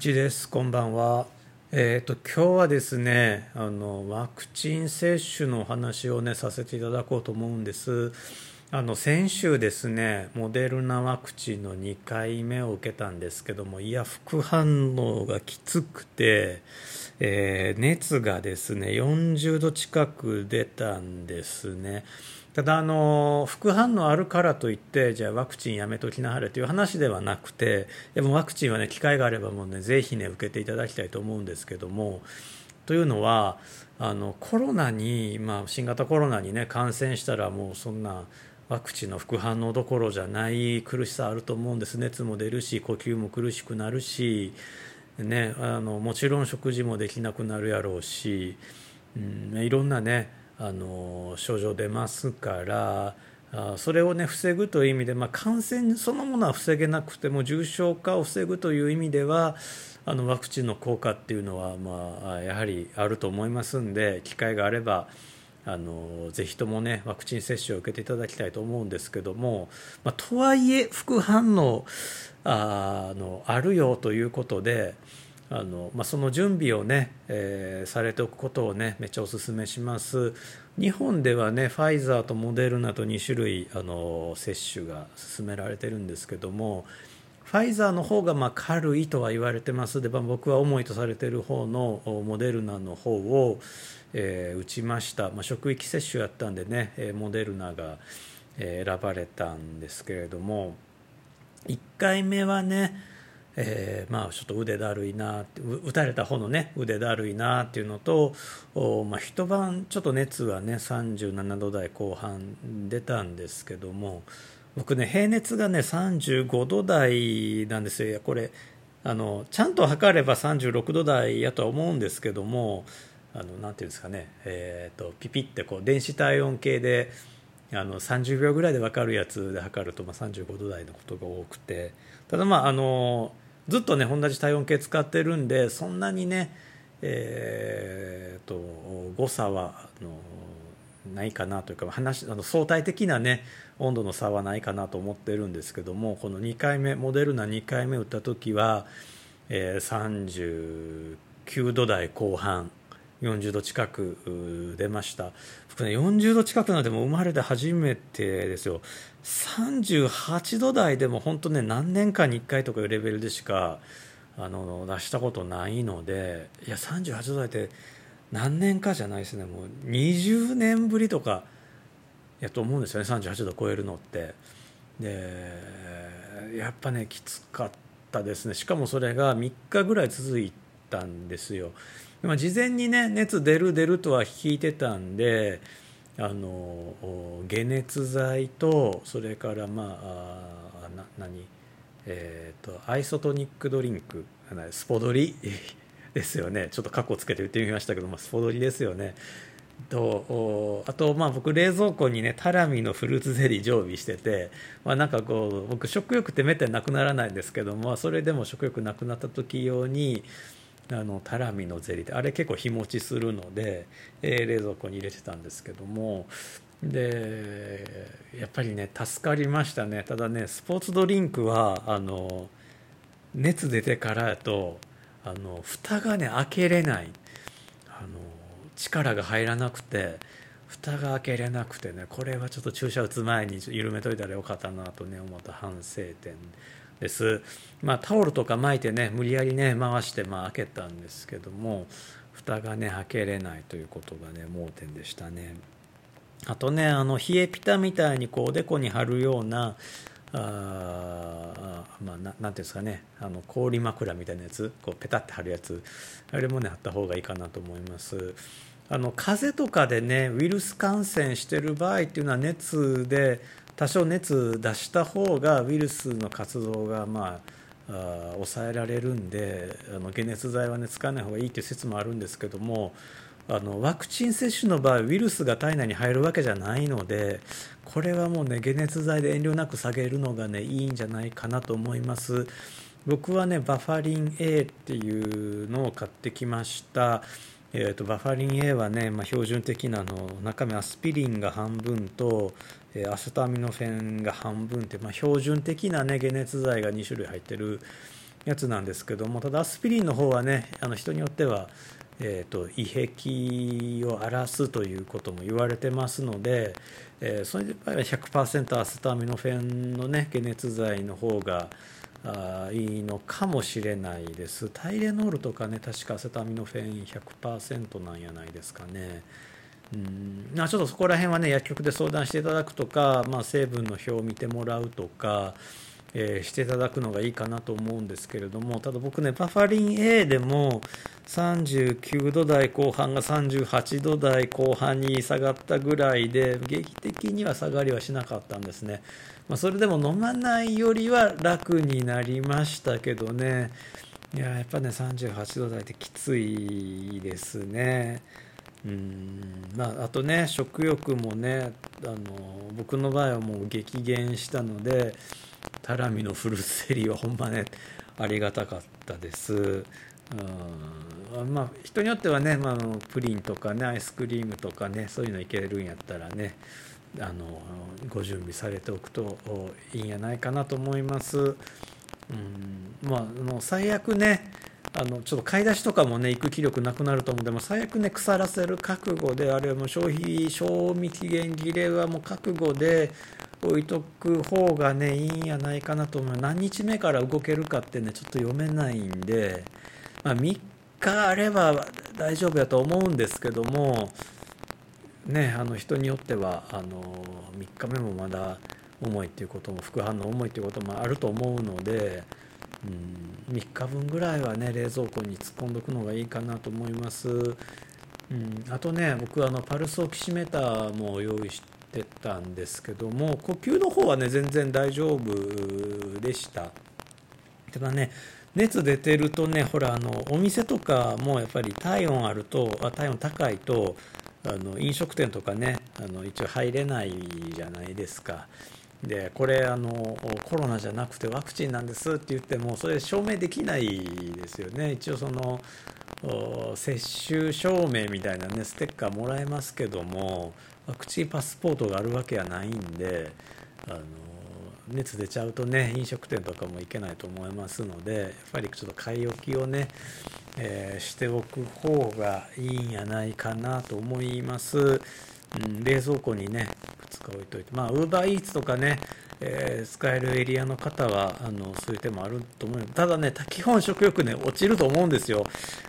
一です。こんばんは。えーと、今日はですねあのワクチン接種のお話をねさせていただこうと思うんです。あの先週ですねモデルナワクチンの2回目を受けたんですけどもいや副反応がきつくて、えー、熱がですね40度近く出たんですね。ただあの副反応あるからといってじゃあワクチンやめときなはれという話ではなくてでもワクチンはね機会があればもうねぜひね受けていただきたいと思うんですけどもというのはあのコロナに、まあ、新型コロナにね感染したらもうそんなワクチンの副反応どころじゃない苦しさあると思うんです熱も出るし呼吸も苦しくなるし、ね、あのもちろん食事もできなくなるやろうし、うん、いろんなねあの症状出ますからそれを、ね、防ぐという意味で、まあ、感染そのものは防げなくても重症化を防ぐという意味ではあのワクチンの効果っていうのは、まあ、やはりあると思いますんで機会があればあのぜひともねワクチン接種を受けていただきたいと思うんですけども、まあ、とはいえ副反応あのあるよということであの、まあ、その準備をね、えー、されておくことをねめっちゃお勧めします。日本ではねファイザーとモデルナと2種類あの接種が進められてるんですけどもファイザーの方がま軽いとは言われてます。で、まあ、僕は重いとされている方のモデルナの方を、えー、打ちました、まあ、職域接種やったんでねモデルナが選ばれたんですけれども1回目はねえー、まあちょっと腕だるいな打たれた方のね腕だるいなっていうのと、まあ、一晩ちょっと熱はね37度台後半出たんですけども僕ね平熱がね35度台なんですよ。これあのちゃんと測れば36度台やとは思うんですけどもあのなんていうんですかね、えーと、ピピってこう電子体温計であの30秒ぐらいで分かるやつで測ると、まあ、35度台のことが多くて。ただまああのずっとね同じ体温計使ってるんでそんなにねえーと、誤差はあのないかなというか話あの相対的なね温度の差はないかなと思ってるんですけどもこの2回目モデルナ2回目打った時は、えー、39度台後半40度近く出ました。僕ね40度近くなんても生まれて初めてですよ。38度台でも本当ね何年かに1回とかいうレベルでしかあの出したことないのでいや38度台って何年かじゃないですね。もう20年ぶりとかやと思うんですよね。38度超えるのって。でやっぱねきつかったですね。しかもそれが3日ぐらい続いたんですよ。まあ、事前にね熱出る出るとは聞いてたんであの解熱剤とそれからまああな何えーと、アイソトニックドリンクスポドリですよね。ちょっとカッコつけて言ってみましたけど、まあ、スポドリですよね。とあとまあ僕冷蔵庫にねタラミのフルーツゼリー常備してて、まあ、なんかこう僕食欲ってめったになくならないんですけどもそれでも食欲なくなった時用にあのタラミのゼリーってあれ結構日持ちするので、えー、冷蔵庫に入れてたんですけどもでやっぱりね助かりましたね。ただねスポーツドリンクはあの熱出てからやとあの蓋がね開けれない。力が入らなくて蓋が開けれなくてねこれはちょっと注射打つ前に緩めといたらよかったなとね思った反省点です。まあ、タオルとか巻いてね無理やりね回してまあ開けたんですけども蓋がね開けれないということがね盲点でしたね。あとねあの冷えピタみたいにこうおでこに貼るようなあまあ、ななんていうんですかねあの氷枕みたいなやつこうペタって貼るやつあれもねあった方がいいかなと思いますあの風邪とかでねウイルス感染してる場合っていうのは熱で多少熱出した方がウイルスの活動がまああ抑えられるんであの解熱剤は、ね、使わない方がいいという説もあるんですけどもあのワクチン接種の場合ウイルスが体内に入るわけじゃないのでこれはもうね解熱剤で遠慮なく下げるのがねいいんじゃないかなと思います。僕はねバファリン A っていうのを買ってきました。えーと、バファリン A はね、まあ、標準的なの中身アスピリンが半分と、えー、アセトアミノフェンが半分って、まあ、標準的な、ね、解熱剤が2種類入ってるやつなんですけどもただアスピリンの方はねあの人によっては、えーと、胃壁を荒らすということも言われてますので、えー、それで100%アセタミノフェンのね解熱剤の方があいいのかもしれないです。タイレノールとかね確かアセタミノフェイン100%なんやないですかね。うん。あ、ちょっとそこら辺はね薬局で相談していただくとか、まあ、成分の表を見てもらうとか、えー、していただくのがいいかなと思うんですけれどもただ僕ねバファリン A でも39度台後半が38度台後半に下がったぐらいで劇的には下がりはしなかったんですね、まあ、それでも飲まないよりは楽になりましたけどね。いややっぱね38度台ってきついですね。うんまあ、あとね食欲もねあの僕の場合はもう激減したのでタラミのフルーツゼリーはほんまねありがたかったです。うん。まあ人によってはね、まあ、プリンとかねアイスクリームとかねそういうのいけるんやったらねあのご準備されておくといいんやないかなと思います。うん。まああの最悪ねあのちょっと買い出しとかもね行く気力なくなると思うでも最悪ね腐らせる覚悟であれはもう消費賞味期限切れはもう覚悟で置いとく方がねいいんやないかなと思う何日目から動けるかってねちょっと読めないんで、まあ、3日あれば大丈夫やと思うんですけどもねあの人によってはあの3日目もまだ重いっていうことも副反応重いっていうこともあると思うので。うん、3日分ぐらいはね冷蔵庫に突っ込んどくのがいいかなと思います、うん、あとね僕はあのパルスオキシメーターも用意してってたんですけども呼吸の方はね全然大丈夫でした。ただね熱出てるとねほらあのお店とかもやっぱり体温あるとあ体温高いとあの飲食店とかねあの一応入れないじゃないですか。でこれあのコロナじゃなくてワクチンなんですって言ってもそれ証明できないですよね。一応その接種証明みたいなねステッカーもらえますけどもワクチンパスポートがあるわけはないんであの熱出ちゃうとね飲食店とかも行けないと思いますのでやっぱりちょっと買い置きをね、えー、しておく方がいいんやないかなと思います、うん、冷蔵庫にね2日置いといてまあウーバーイーツとかね、えー、使えるエリアの方はあのそういう手もあると思う。ただね基本食欲ね落ちると思うんですよ。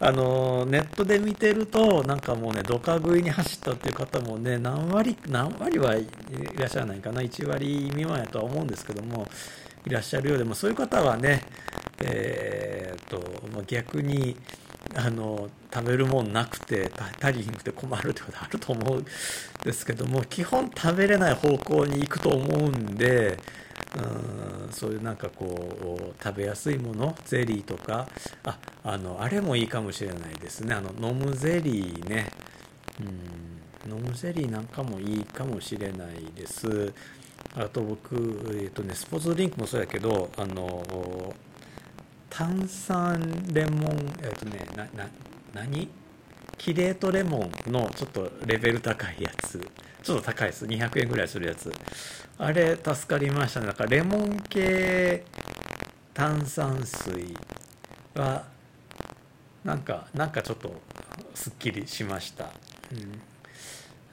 あのネットで見てるとなんかもうねドカ食いに走ったっていう方もね何割何割はいらっしゃらないかな。1割未満やとは思うんですけどもいらっしゃるようでもそういう方はねえー、っとま逆にあの食べるもんなくて足りひんくて困るってことあると思うんですけども基本食べれない方向に行くと思うんでうんそういうなんかこう食べやすいものゼリーとかああのあれもいいかもしれないですね。あの飲むゼリーね。うん飲むゼリーなんかもいいかもしれないです。あと僕、えーとね、スポーツドリンクもそうやけどあの炭酸レモンえっ、とねなな何？キレートレモンのちょっとレベル高いやつ。ちょっと高いです。200円ぐらいするやつ。あれ助かりました。ねだからレモン系炭酸水はなんかなんかちょっとすっきりしました、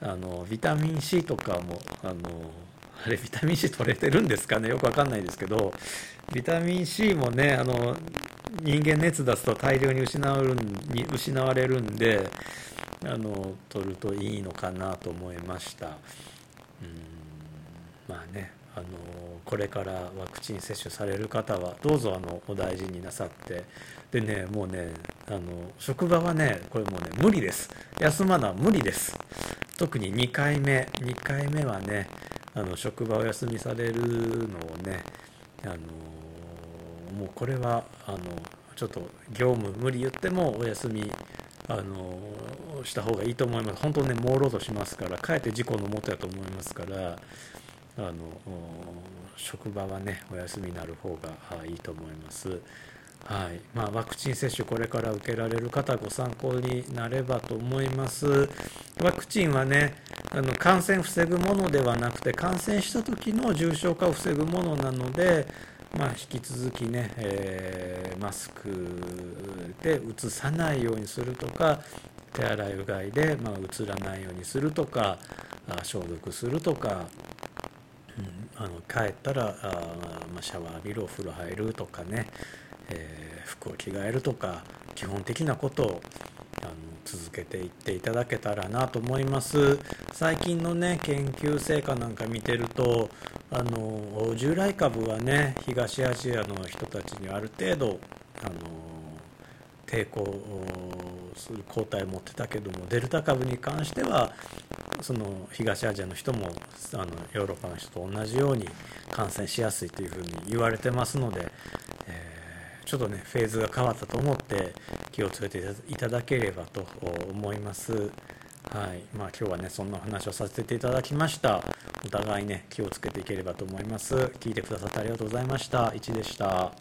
うん、あのビタミン C とかもあのあれビタミン C 取れてるんですかね？よくわかんないですけど。ビタミン C もねあの人間熱出すと大量に失わるに失われるんであの取るといいのかなと思いました。うんまあねあのこれからワクチン接種される方はどうぞあのお大事になさって。でねもうねあの職場はねこれもうね無理です。休まな無理です。特に2回目2回目はねあの職場お休みされるのをねあのもうこれはあのちょっと業務無理言ってもお休みあのした方がいいと思います本当ね朦朧としますからかえって事故のもとやと思いますからあの職場はねお休みになる方がいいと思います。はいまあ、ワクチン接種、これから受けられる方、ご参考になればと思います。ワクチンはね、あの感染を防ぐものではなくて、感染した時の重症化を防ぐものなので、まあ、引き続きね、えー、マスクでうつさないようにするとか手洗いうがいで、まあ、うつらないようにするとか消毒するとか、うん、あの帰ったらあ、まあ、シャワー浴びるお風呂入るとかね、えー、服を着替えるとか基本的なことをあの続けていっていただけたらなと思います。最近のね研究成果なんか見てるとあの従来株はね東アジアの人たちにある程度あの抵抗する抗体を持ってたけどもデルタ株に関してはその東アジアの人もあのヨーロッパの人と同じように感染しやすいというふうに言われてますので、えー、ちょっとねフェーズが変わったと思って気をつけていただければと思います。はい。まあ、今日はねそんな話をさせていただきました。お互いね気をつけていければと思います。聞いてくださってありがとうございました。1でした。